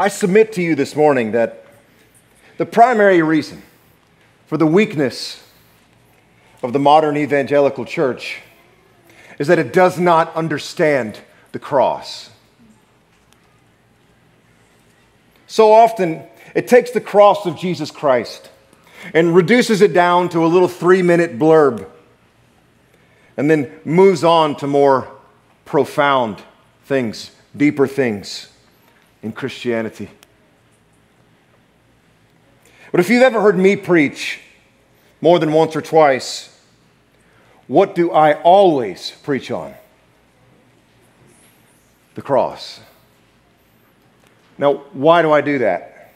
I submit to you this morning that the primary reason for the weakness of the modern evangelical church is that it does not understand the cross. So often, it takes the cross of Jesus Christ and reduces it down to a little three minute blurb and then moves on to more profound things, deeper things in Christianity. But if you've ever heard me preach more than once or twice, what do I always preach on? The cross. Now, why do I do that?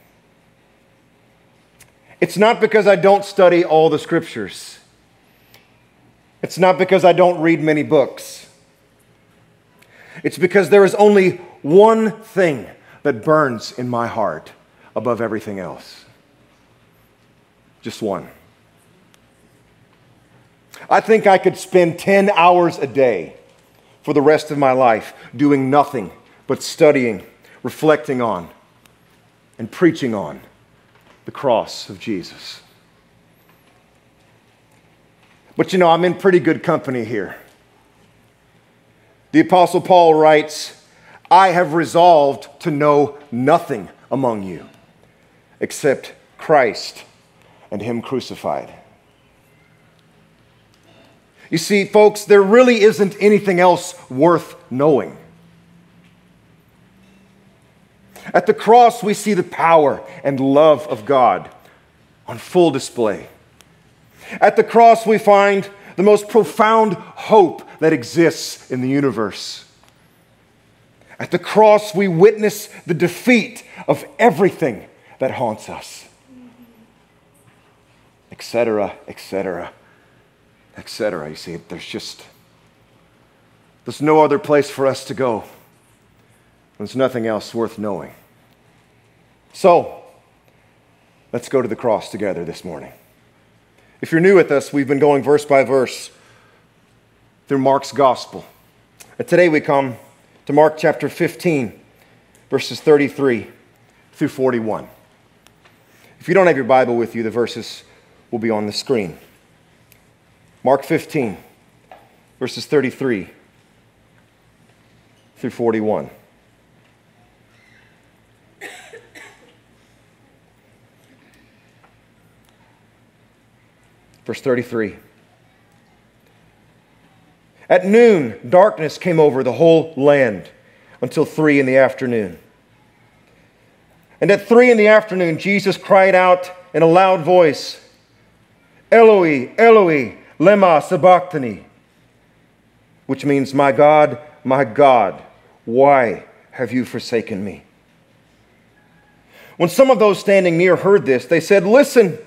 It's not because I don't study all the scriptures. It's not because I don't read many books. It's because there is only one thing that burns in my heart above everything else. Just one. I think I could spend 10 hours a day for the rest of my life doing nothing but studying, reflecting on, and preaching on the cross of Jesus. But you know, I'm in pretty good company here. The Apostle Paul writes, I have resolved to know nothing among you except Christ and Him crucified. You see, folks, there really isn't anything else worth knowing. At the cross, we see the power and love of God on full display. At the cross, we find the most profound hope that exists in the universe. At the cross, we witness the defeat of everything that haunts us, etc., etc etc. You see, there's just, there's no other place for us to go. There's nothing else worth knowing. So, let's go to the cross together this morning. If you're new with us, we've been going verse by verse through Mark's gospel. And today we come to Mark chapter 15, verses 33 through 41. If you don't have your Bible with you, the verses will be on the screen. Mark 15, verses 33 through 41. Verse 33. At noon, darkness came over the whole land until three in the afternoon. And at three in the afternoon, Jesus cried out in a loud voice, Eloi, Eloi, Lema sabachthani, which means, My God, my God, why have you forsaken me? When some of those standing near heard this, they said, Listen,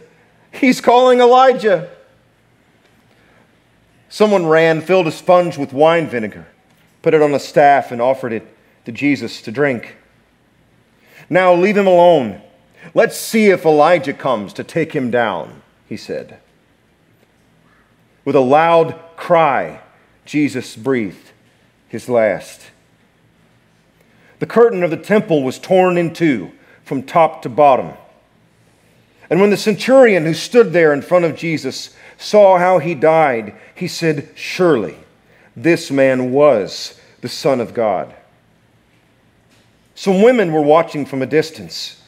he's calling Elijah. Someone ran, filled a sponge with wine vinegar, put it on a staff, and offered it to Jesus to drink. Now leave him alone. Let's see if Elijah comes to take him down, he said. With a loud cry, Jesus breathed his last. The curtain of the temple was torn in two from top to bottom. And when the centurion who stood there in front of Jesus saw how he died, he said, Surely this man was the Son of God. Some women were watching from a distance.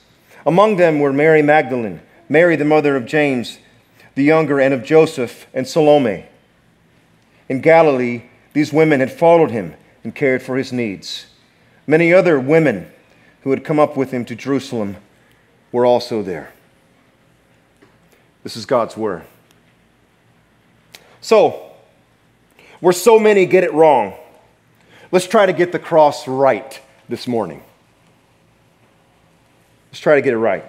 Among them were Mary Magdalene, Mary, the mother of James the younger, and of Joseph and Salome. In Galilee, these women had followed him and cared for his needs. Many other women who had come up with him to Jerusalem were also there. This is God's word. So, where so many get it wrong, let's try to get the cross right this morning. Let's try to get it right.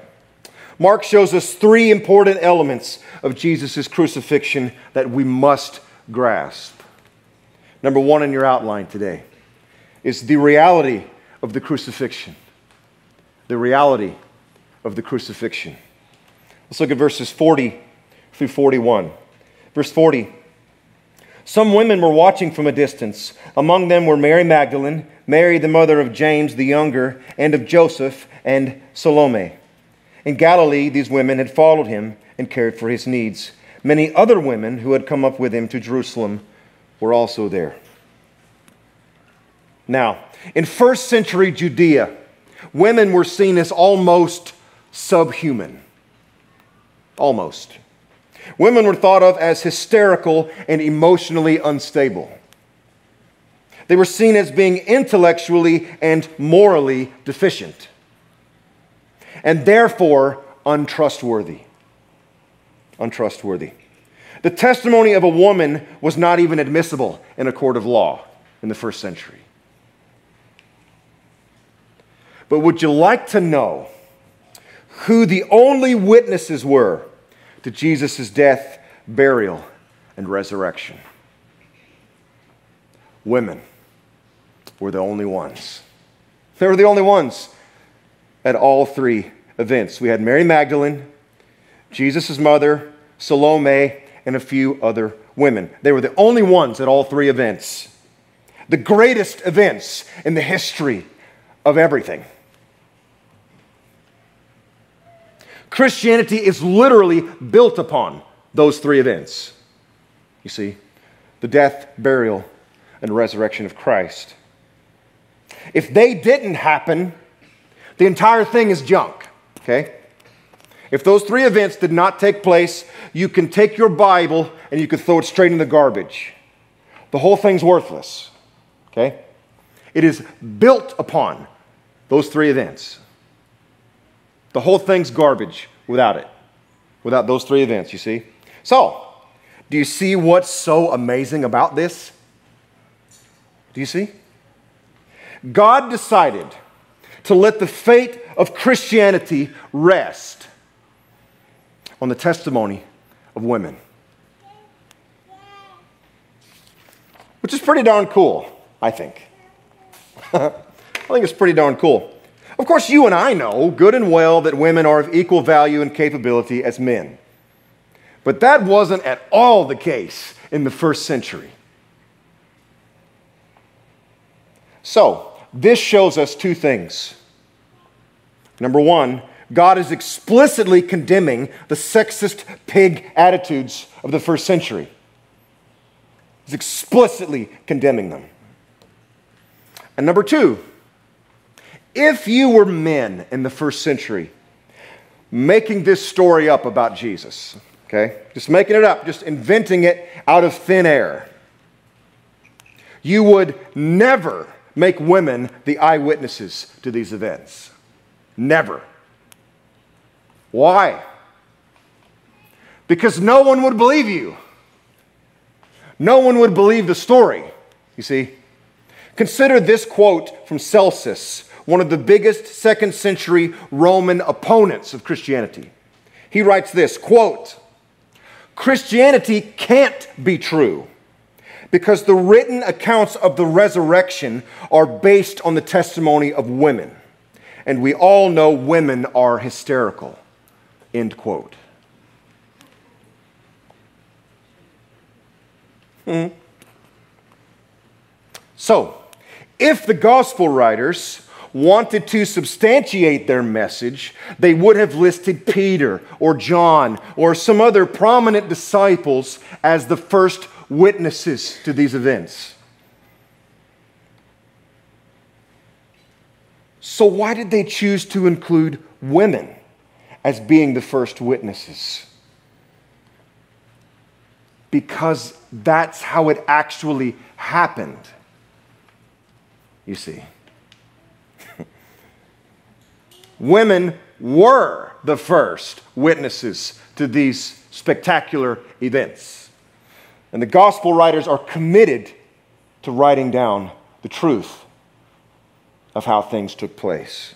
Mark shows us three important elements of Jesus' crucifixion that we must grasp. Number one in your outline today is the reality of the crucifixion. The reality of the crucifixion. Let's look at verses 40 through 41. Verse 40 Some women were watching from a distance. Among them were Mary Magdalene, Mary the mother of James the younger, and of Joseph, and Salome. In Galilee, these women had followed him and cared for his needs. Many other women who had come up with him to Jerusalem were also there. Now, in first century Judea, women were seen as almost subhuman. Almost. Women were thought of as hysterical and emotionally unstable. They were seen as being intellectually and morally deficient, and therefore untrustworthy. Untrustworthy. The testimony of a woman was not even admissible in a court of law in the first century. But would you like to know who the only witnesses were to Jesus' death, burial, and resurrection. Women were the only ones. They were the only ones at all three events. We had Mary Magdalene, Jesus' mother, Salome, and a few other women. They were the only ones at all three events. The greatest events in the history of everything. Christianity is literally built upon those three events. You see, the death, burial, and resurrection of Christ. If they didn't happen, the entire thing is junk, okay? If those three events did not take place, you can take your Bible and you can throw it straight in the garbage. The whole thing's worthless, okay? It is built upon those three events. The whole thing's garbage without it, without those three events, you see? So, do you see what's so amazing about this? Do you see? God decided to let the fate of Christianity rest on the testimony of women. Which is pretty darn cool, I think. I think it's pretty darn cool. Of course, you and I know good and well that women are of equal value and capability as men. But that wasn't at all the case in the first century. So, this shows us two things. Number one, God is explicitly condemning the sexist pig attitudes of the first century. He's explicitly condemning them. And number two, if you were men in the first century making this story up about Jesus, okay, just making it up, just inventing it out of thin air, you would never make women the eyewitnesses to these events. Never. Why? Because no one would believe you. No one would believe the story, you see. Consider this quote from Celsus one of the biggest second century Roman opponents of Christianity. He writes this quote, Christianity can't be true because the written accounts of the resurrection are based on the testimony of women. And we all know women are hysterical. End quote. Hmm. So, if the gospel writers wanted to substantiate their message, they would have listed Peter or John or some other prominent disciples as the first witnesses to these events. So, why did they choose to include women as being the first witnesses? Because that's how it actually happened, you see. Women were the first witnesses to these spectacular events. And the gospel writers are committed to writing down the truth of how things took place.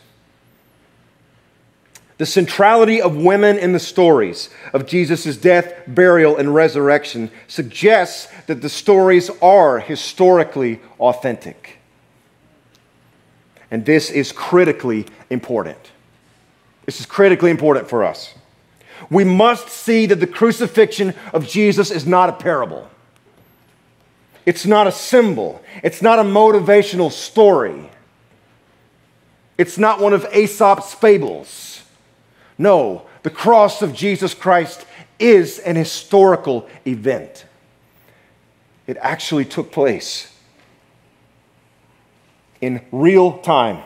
The centrality of women in the stories of Jesus' death, burial, and resurrection suggests that the stories are historically authentic. And this is critically important. This is critically important for us. We must see that the crucifixion of Jesus is not a parable. It's not a symbol. It's not a motivational story. It's not one of Aesop's fables. No, the cross of Jesus Christ is an historical event. It actually took place in real time,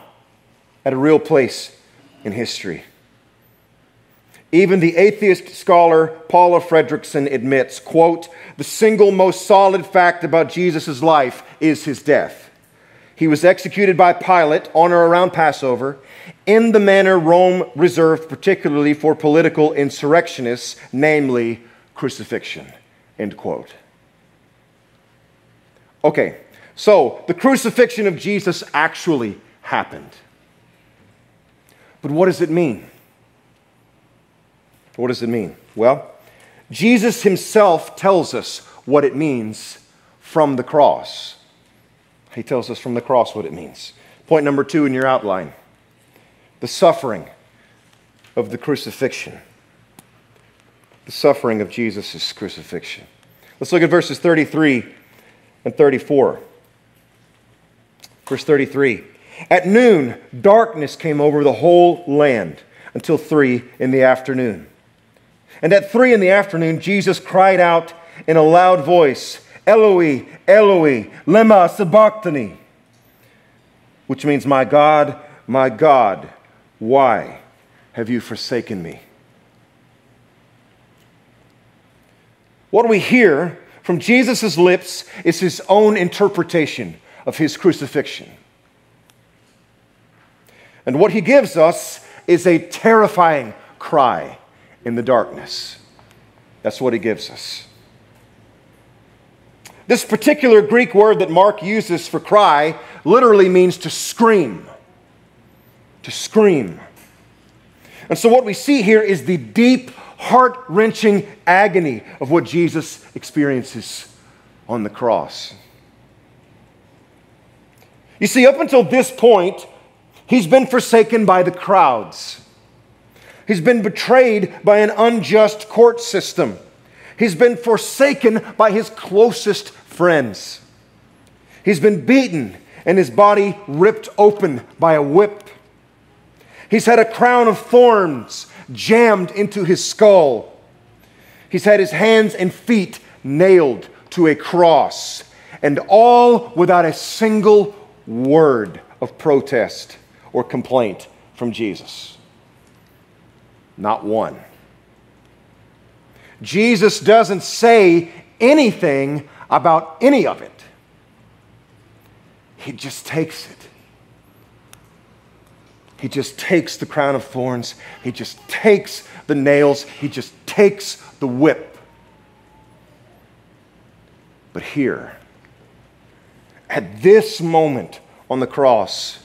at a real place in history. Even the atheist scholar Paula Fredriksen admits, quote, the single most solid fact about Jesus' life is his death. He was executed by Pilate on or around Passover in the manner Rome reserved particularly for political insurrectionists, namely crucifixion, end quote. Okay, so the crucifixion of Jesus actually happened. But what does it mean? What does it mean? Well, Jesus himself tells us what it means from the cross. He tells us from the cross what it means. Point number two in your outline the suffering of the crucifixion. The suffering of Jesus' crucifixion. Let's look at verses 33 and 34. Verse 33 At noon, darkness came over the whole land until three in the afternoon. And at three in the afternoon, Jesus cried out in a loud voice, Eloi, Eloi, lema sabachthani, which means, My God, my God, why have you forsaken me? What we hear from Jesus' lips is his own interpretation of his crucifixion. And what he gives us is a terrifying cry in the darkness. That's what he gives us. This particular Greek word that Mark uses for cry literally means to scream. To scream. And so, what we see here is the deep, heart wrenching agony of what Jesus experiences on the cross. You see, up until this point, he's been forsaken by the crowds. He's been betrayed by an unjust court system. He's been forsaken by his closest friends. He's been beaten and his body ripped open by a whip. He's had a crown of thorns jammed into his skull. He's had his hands and feet nailed to a cross, and all without a single word of protest or complaint from Jesus. Not one. Jesus doesn't say anything about any of it. He just takes it. He just takes the crown of thorns. He just takes the nails. He just takes the whip. But here, at this moment on the cross,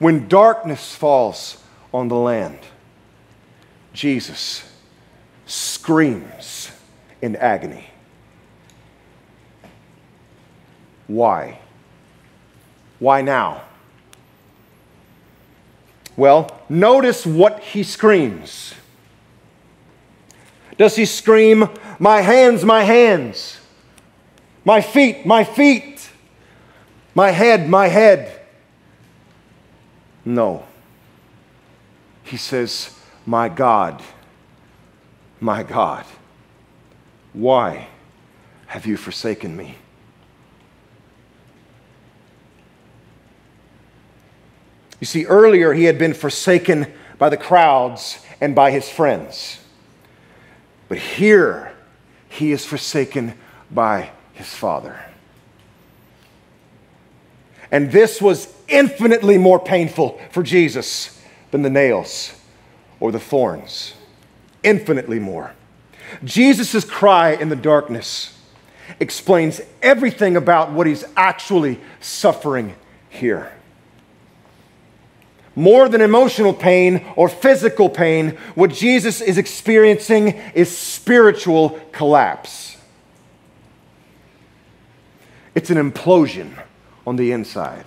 when darkness falls on the land, Jesus screams in agony. Why? Why now? Well, notice what he screams. Does he scream, My hands, my hands, my feet, my feet, my head, my head? No. He says, my God, my God, why have you forsaken me? You see, earlier he had been forsaken by the crowds and by his friends. But here he is forsaken by his Father. And this was infinitely more painful for Jesus than the nails or the thorns, infinitely more. Jesus' cry in the darkness explains everything about what he's actually suffering here. More than emotional pain or physical pain, what Jesus is experiencing is spiritual collapse. It's an implosion on the inside.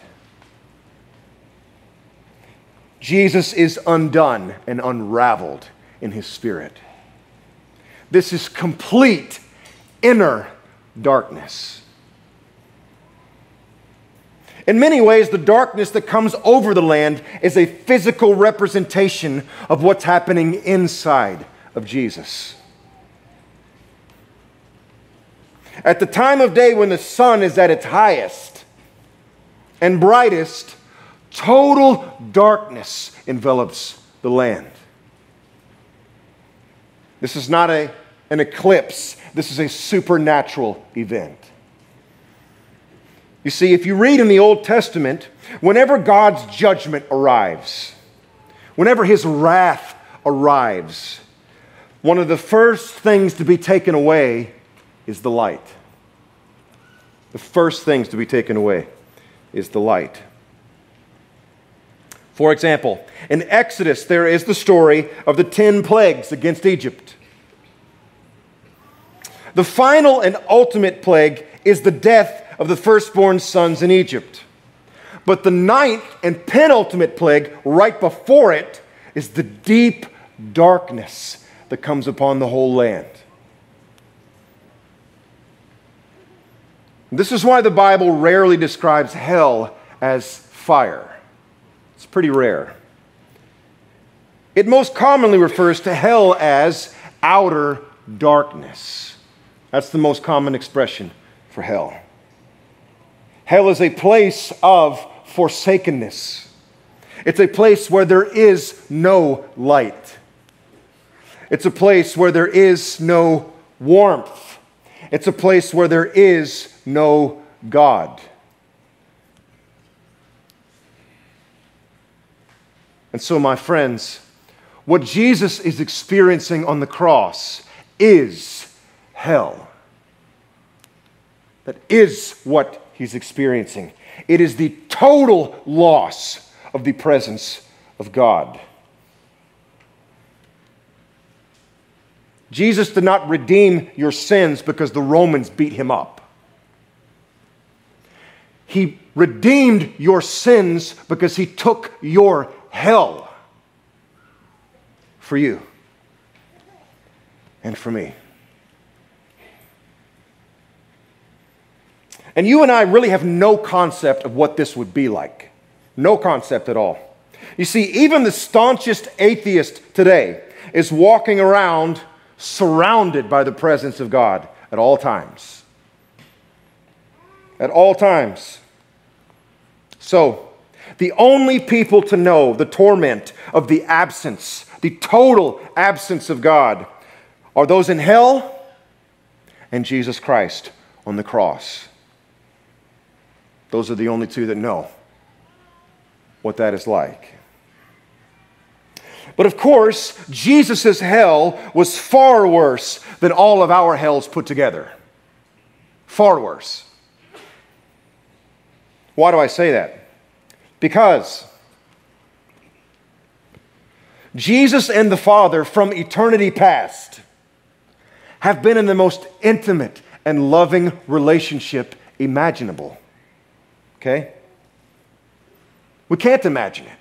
Jesus is undone and unraveled in his spirit. This is complete inner darkness. In many ways, the darkness that comes over the land is a physical representation of what's happening inside of Jesus. At the time of day when the sun is at its highest and brightest, total darkness envelops the land. This is not a, an eclipse, this is a supernatural event. You see, if you read in the Old Testament, whenever God's judgment arrives, whenever his wrath arrives, one of the first things to be taken away is the light. The first things to be taken away is the light. For example, in Exodus, there is the story of the 10 plagues against Egypt. The final and ultimate plague is the death of the firstborn sons in Egypt. But the ninth and penultimate plague, right before it, is the deep darkness that comes upon the whole land. This is why the Bible rarely describes hell as fire. It's pretty rare. It most commonly refers to hell as outer darkness. That's the most common expression for hell. Hell is a place of forsakenness. It's a place where there is no light. It's a place where there is no warmth. It's a place where there is no God. And so, my friends, what Jesus is experiencing on the cross is hell. That is what he's experiencing. It is the total loss of the presence of God. Jesus did not redeem your sins because the Romans beat him up. He redeemed your sins because he took your hell for you and for me. And you and I really have no concept of what this would be like. No concept at all. You see, even the staunchest atheist today is walking around surrounded by the presence of God at all times. At all times. So, the only people to know the torment of the absence, the total absence of God, are those in hell and Jesus Christ on the cross. Those are the only two that know what that is like. But of course, Jesus' hell was far worse than all of our hells put together. Far worse. Why do I say that? Because Jesus and the Father from eternity past have been in the most intimate and loving relationship imaginable. Okay? We can't imagine it,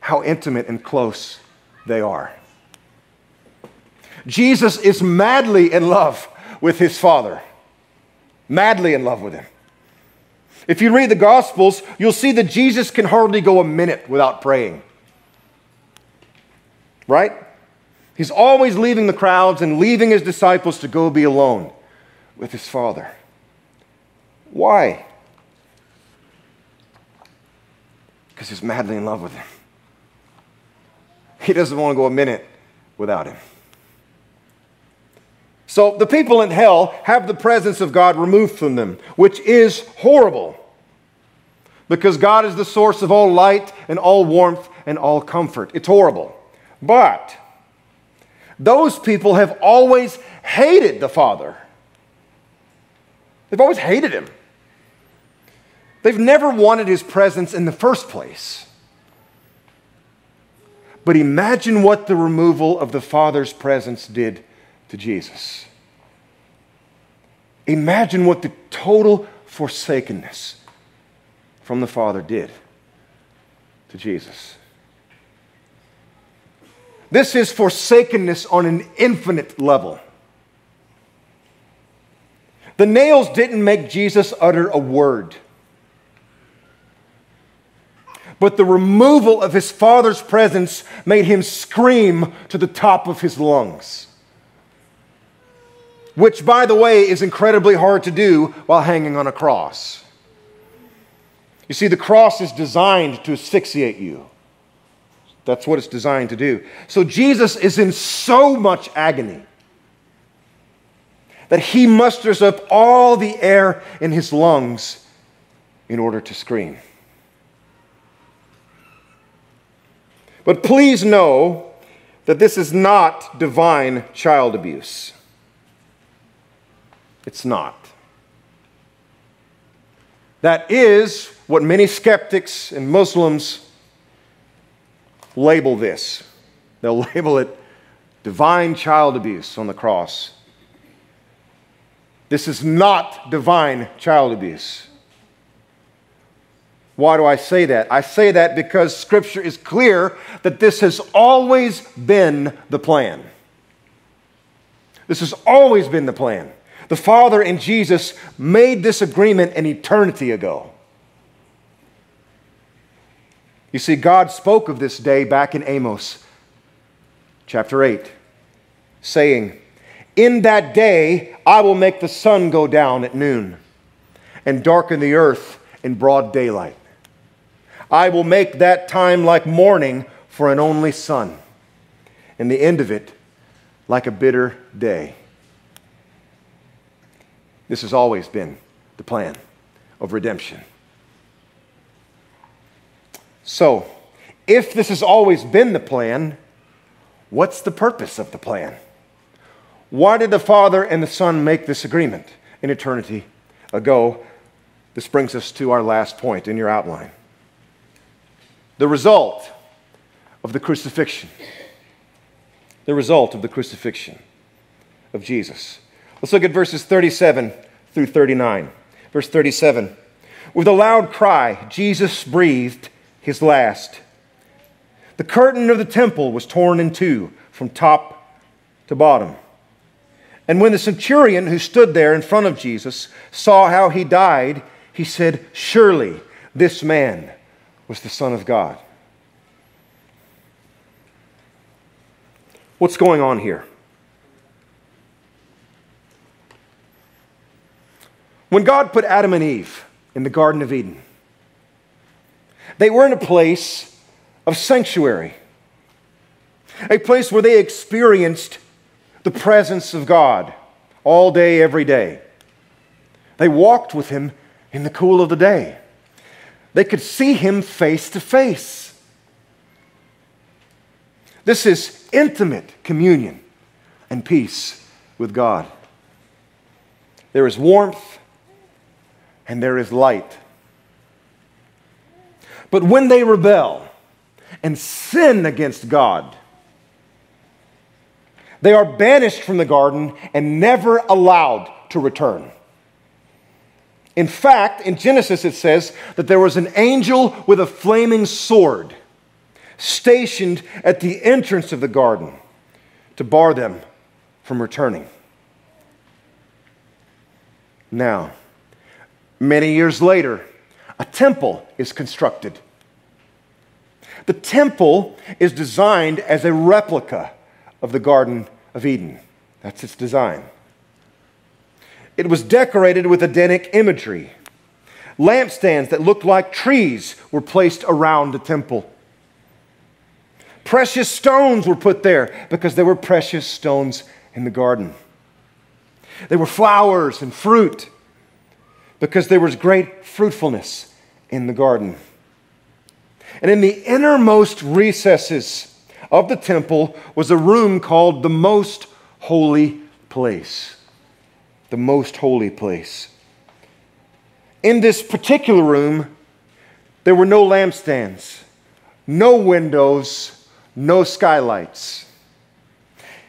how intimate and close they are. Jesus is madly in love with his Father, madly in love with him. If you read the Gospels, you'll see that Jesus can hardly go a minute without praying. Right? He's always leaving the crowds and leaving his disciples to go be alone with his Father. Why? because he's madly in love with him. He doesn't want to go a minute without him. So the people in hell have the presence of God removed from them, which is horrible. Because God is the source of all light and all warmth and all comfort. It's horrible. But those people have always hated the Father. They've always hated him. They've never wanted his presence in the first place. But imagine what the removal of the Father's presence did to Jesus. Imagine what the total forsakenness from the Father did to Jesus. This is forsakenness on an infinite level. The nails didn't make Jesus utter a word. but the removal of his father's presence made him scream to the top of his lungs. Which, by the way, is incredibly hard to do while hanging on a cross. You see, the cross is designed to asphyxiate you. That's what it's designed to do. So Jesus is in so much agony that he musters up all the air in his lungs in order to scream. But please know that this is not divine child abuse. It's not. That is what many skeptics and Muslims label this. They'll label it divine child abuse on the cross. This is not divine child abuse. Why do I say that? I say that because Scripture is clear that this has always been the plan. This has always been the plan. The Father and Jesus made this agreement an eternity ago. You see, God spoke of this day back in Amos chapter 8, saying, In that day I will make the sun go down at noon and darken the earth in broad daylight. I will make that time like morning for an only son, and the end of it like a bitter day. This has always been the plan of redemption. So, if this has always been the plan, what's the purpose of the plan? Why did the Father and the Son make this agreement in eternity ago? This brings us to our last point in your outline. The result of the crucifixion. The result of the crucifixion of Jesus. Let's look at verses 37 through 39. Verse 37 With a loud cry, Jesus breathed his last. The curtain of the temple was torn in two from top to bottom. And when the centurion who stood there in front of Jesus saw how he died, he said, Surely this man was the Son of God. What's going on here? When God put Adam and Eve in the Garden of Eden, they were in a place of sanctuary, a place where they experienced the presence of God all day, every day. They walked with Him in the cool of the day. They could see Him face to face. This is intimate communion and peace with God. There is warmth and there is light. But when they rebel and sin against God, they are banished from the garden and never allowed to return. In fact, in Genesis it says that there was an angel with a flaming sword stationed at the entrance of the garden to bar them from returning. Now, many years later, a temple is constructed the temple is designed as a replica of the Garden of Eden. That's its design. It was decorated with Edenic imagery. Lampstands that looked like trees were placed around the temple. Precious stones were put there because there were precious stones in the garden. There were flowers and fruit because there was great fruitfulness in the garden. And in the innermost recesses of the temple was a room called the most holy place. The most holy place. In this particular room, there were no lampstands, no windows, no skylights.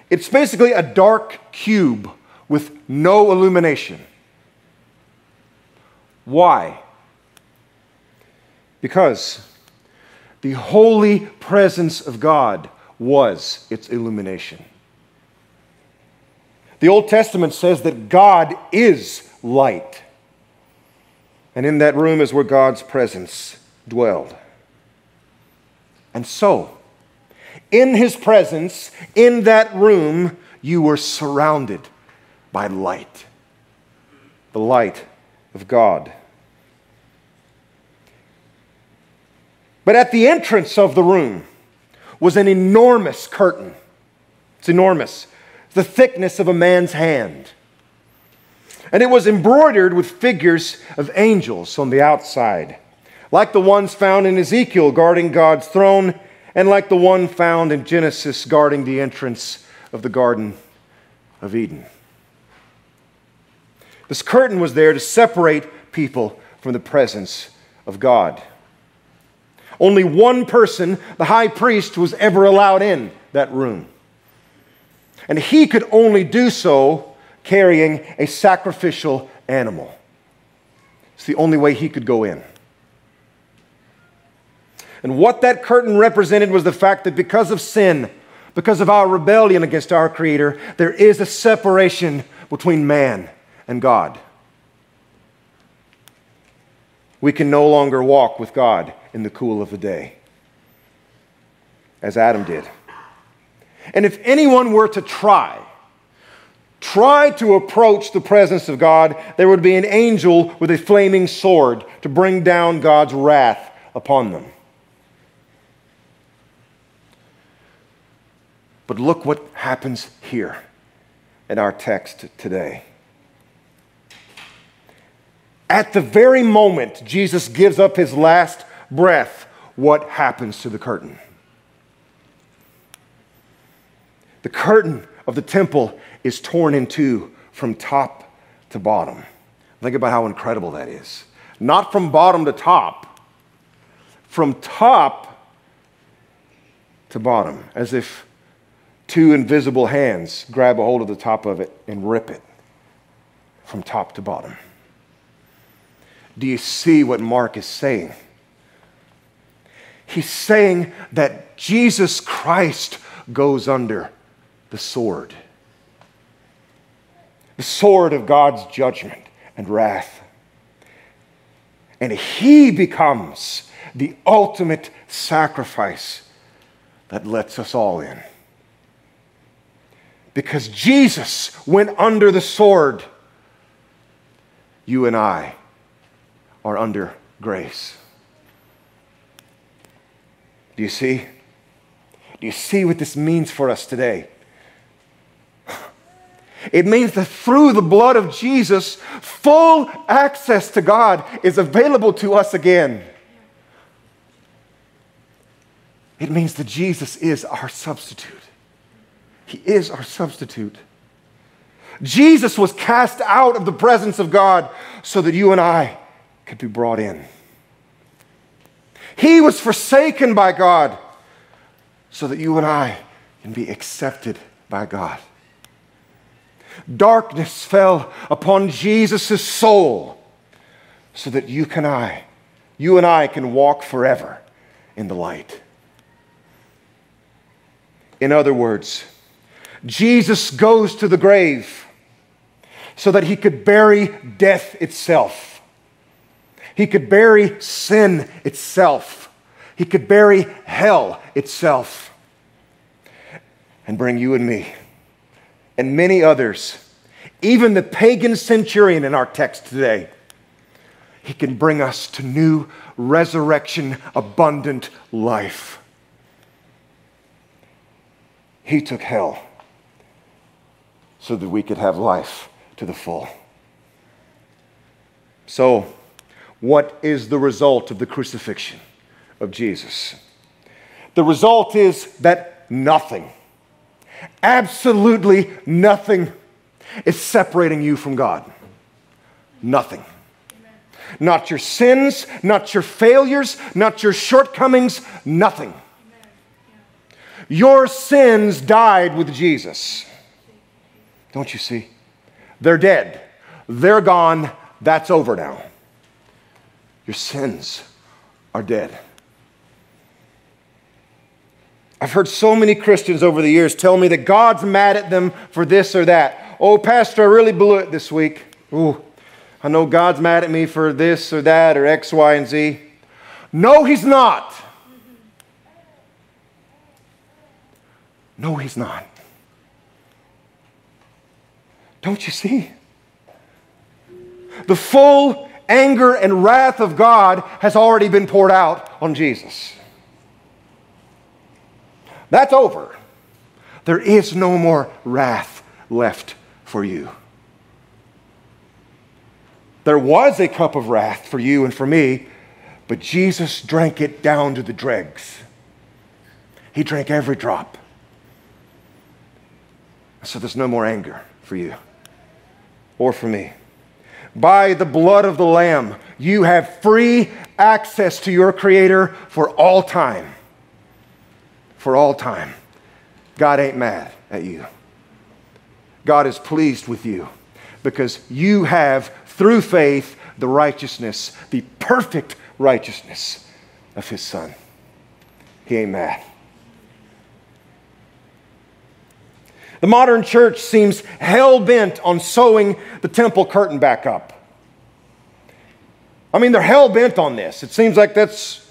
It's basically a dark cube with no illumination. Why? Because the holy presence of God was its illumination. The Old Testament says that God is light. And in that room is where God's presence dwelled. And so, in his presence, in that room, you were surrounded by light. The light of God. But at the entrance of the room was an enormous curtain. It's enormous, the thickness of a man's hand. And it was embroidered with figures of angels on the outside, like the ones found in Ezekiel guarding God's throne, and like the one found in Genesis guarding the entrance of the Garden of Eden. This curtain was there to separate people from the presence of God. Only one person, the high priest, was ever allowed in that room. And he could only do so carrying a sacrificial animal. It's the only way he could go in. And what that curtain represented was the fact that because of sin, because of our rebellion against our Creator, there is a separation between man and God. We can no longer walk with God in the cool of the day, as Adam did. And if anyone were to try, try to approach the presence of God, there would be an angel with a flaming sword to bring down God's wrath upon them. But look what happens here in our text today. At the very moment Jesus gives up his last breath, what happens to the curtain? The curtain of the temple is torn in two from top to bottom. Think about how incredible that is. Not from bottom to top, from top to bottom, as if two invisible hands grab a hold of the top of it and rip it from top to bottom. Do you see what Mark is saying? He's saying that Jesus Christ goes under the sword the sword of God's judgment and wrath. And he becomes the ultimate sacrifice that lets us all in. Because Jesus went under the sword, you and I are under grace. Do you see? Do you see what this means for us today? It means that through the blood of Jesus, full access to God is available to us again. It means that Jesus is our substitute. He is our substitute. Jesus was cast out of the presence of God so that you and I could be brought in. He was forsaken by God so that you and I can be accepted by God. Darkness fell upon Jesus' soul so that you can I, you and I can walk forever in the light. In other words, Jesus goes to the grave so that he could bury death itself he could bury sin itself. He could bury hell itself and bring you and me and many others, even the pagan centurion in our text today. He can bring us to new resurrection, abundant life. He took hell so that we could have life to the full. So, what is the result of the crucifixion of Jesus? The result is that nothing, absolutely nothing, is separating you from God. Nothing. Not your sins, not your failures, not your shortcomings, nothing. Your sins died with Jesus. Don't you see? They're dead. They're gone. That's over now. Your sins are dead. I've heard so many Christians over the years tell me that God's mad at them for this or that. Oh, Pastor, I really blew it this week. Ooh, I know God's mad at me for this or that or X, Y, and Z. No, He's not. No, he's not. Don't you see? The full anger and wrath of God has already been poured out on Jesus. That's over. There is no more wrath left for you. There was a cup of wrath for you and for me, but Jesus drank it down to the dregs. He drank every drop. So there's no more anger for you or for me. By the blood of the Lamb, you have free access to your Creator for all time. For all time. God ain't mad at you. God is pleased with you because you have, through faith, the righteousness, the perfect righteousness of His Son. He ain't mad. The modern church seems hell bent on sewing the temple curtain back up. I mean, they're hell bent on this. It seems like that's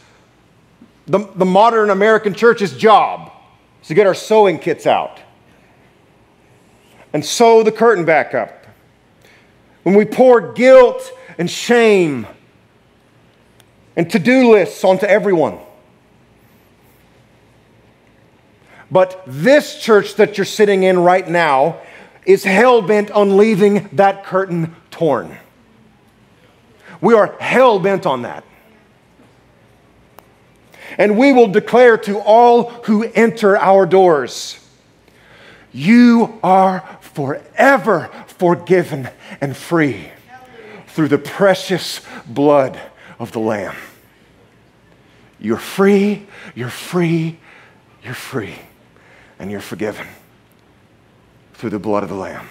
the, the modern American church's job is to get our sewing kits out and sew the curtain back up. When we pour guilt and shame and to do lists onto everyone. But this church that you're sitting in right now is hell bent on leaving that curtain torn. We are hell bent on that. And we will declare to all who enter our doors, You are forever forgiven and free through the precious blood of the Lamb. You're free, you're free, you're free and you're forgiven through the blood of the Lamb.